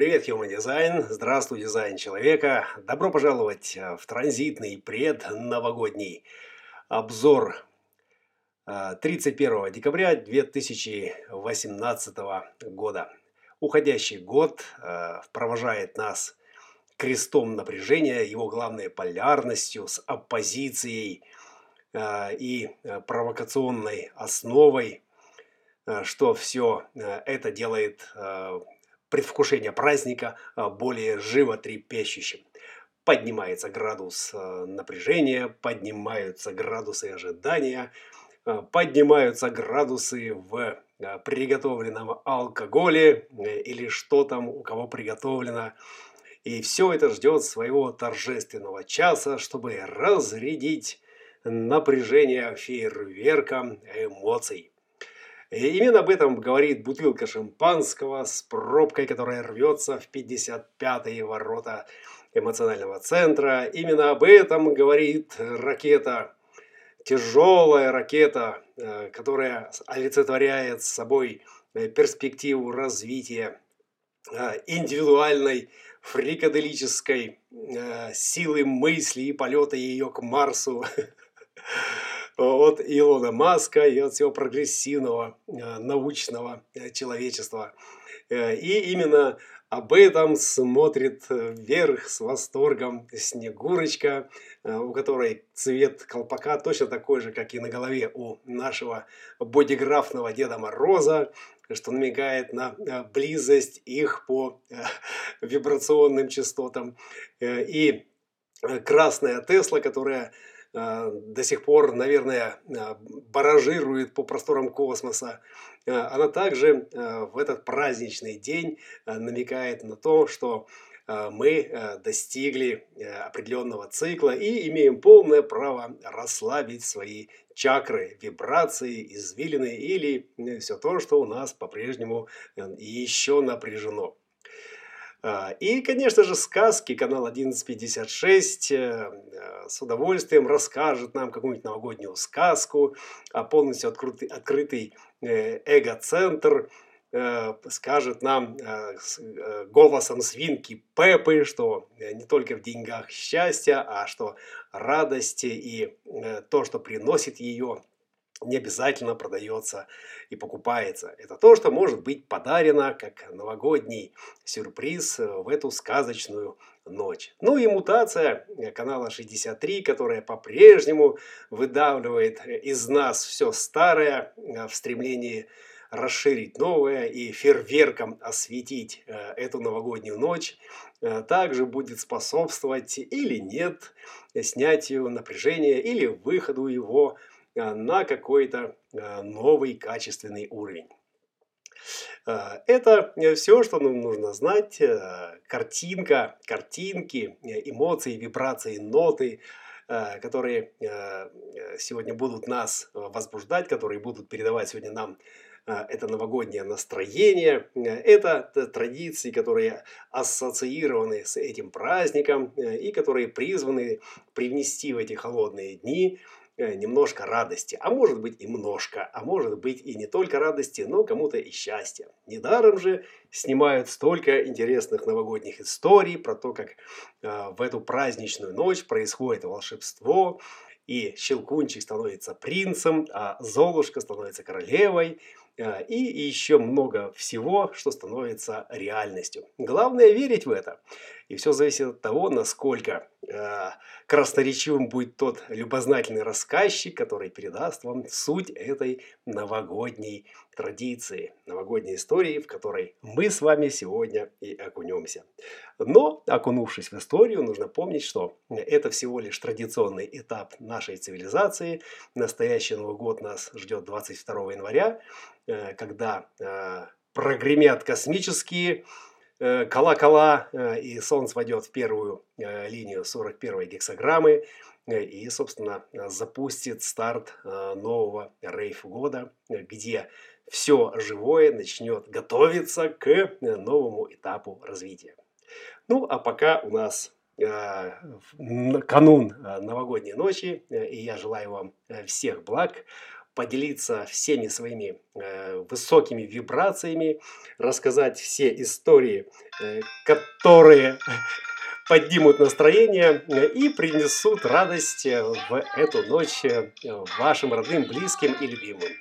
Привет, Human Design! Здравствуй, дизайн человека! Добро пожаловать э, в транзитный предновогодний обзор 31 э, декабря 2018 года. Уходящий год э, провожает нас крестом напряжения, его главной полярностью, с оппозицией и провокационной основой, что все это делает предвкушение праздника а, более животрепещущим. Поднимается градус а, напряжения, поднимаются градусы ожидания, а, поднимаются градусы в приготовленном алкоголе э, или что там у кого приготовлено. И все это ждет своего торжественного часа, чтобы разрядить напряжение фейерверком эмоций. И именно об этом говорит бутылка шампанского с пробкой, которая рвется в 55-е ворота эмоционального центра. Именно об этом говорит ракета, тяжелая ракета, э, которая олицетворяет собой э, перспективу развития э, индивидуальной фрикаделической силы мысли и полета ее к Марсу от Илона Маска и от всего прогрессивного э, научного э, человечества. Э, и именно об этом смотрит вверх с восторгом Снегурочка, у которой цвет колпака точно такой же, как и на голове у нашего бодиграфного Деда Мороза, что намекает на близость их по вибрационным частотам. И красная Тесла, которая до сих пор, наверное, а, баражирует по просторам космоса, а, она также в этот праздничный день намекает на то, что мы достигли определенного цикла и имеем полное право расслабить свои чакры, вибрации, извилины или все то, что у нас по-прежнему еще напряжено. А, и, конечно же, сказки, канал 1156 э, э, с удовольствием расскажет нам какую-нибудь новогоднюю сказку, а полностью открытый, открытый э, эго-центр скажет нам голосом свинки Пепы, что не только в деньгах счастье, а что радости и то, что приносит ее, не обязательно продается и покупается. Это то, что может быть подарено как новогодний сюрприз в эту сказочную ночь. Ну и мутация канала 63, которая по-прежнему выдавливает из нас все старое в стремлении расширить новое и фейерверком осветить э, эту новогоднюю ночь, э, также будет способствовать или нет снятию напряжения или выходу его Э, на какой-то э, новый качественный уровень. Э, это все, что нам нужно знать. Картинка, картинки, эмоции, вибрации, ноты, которые сегодня будут нас возбуждать, которые будут передавать сегодня нам это новогоднее настроение, это традиции, которые ассоциированы с этим праздником и которые призваны привнести в эти холодные дни Э, немножко радости, а может быть и множко, а может быть и не только радости, но кому-то и счастья. Недаром же снимают столько интересных новогодних историй про то, как э, в эту праздничную ночь происходит волшебство, и Щелкунчик становится принцем, а Золушка становится королевой, э, и еще много всего, что становится реальностью. Главное верить в это. И все зависит от того, насколько э, красноречивым будет тот любознательный рассказчик, который передаст вам суть этой новогодней традиции, новогодней истории, в которой мы с вами сегодня и окунемся. Но, окунувшись в историю, нужно помнить, что это всего лишь традиционный этап нашей цивилизации. Настоящий Новый год нас ждет 22 января, э, когда э, прогремят космические Э, кола-кола, э, и Солнце войдет в первую э, линию 41 гексограммы и, собственно, запустит старт нового рейф-года, где все живое начнет готовиться к новому этапу развития. Ну, а пока у нас канун новогодней ночи, и я желаю вам всех благ, поделиться всеми своими э, высокими вибрациями, рассказать все истории, э, которые поднимут настроение э, и принесут радость э, в эту ночь э, вашим родным, близким и любимым.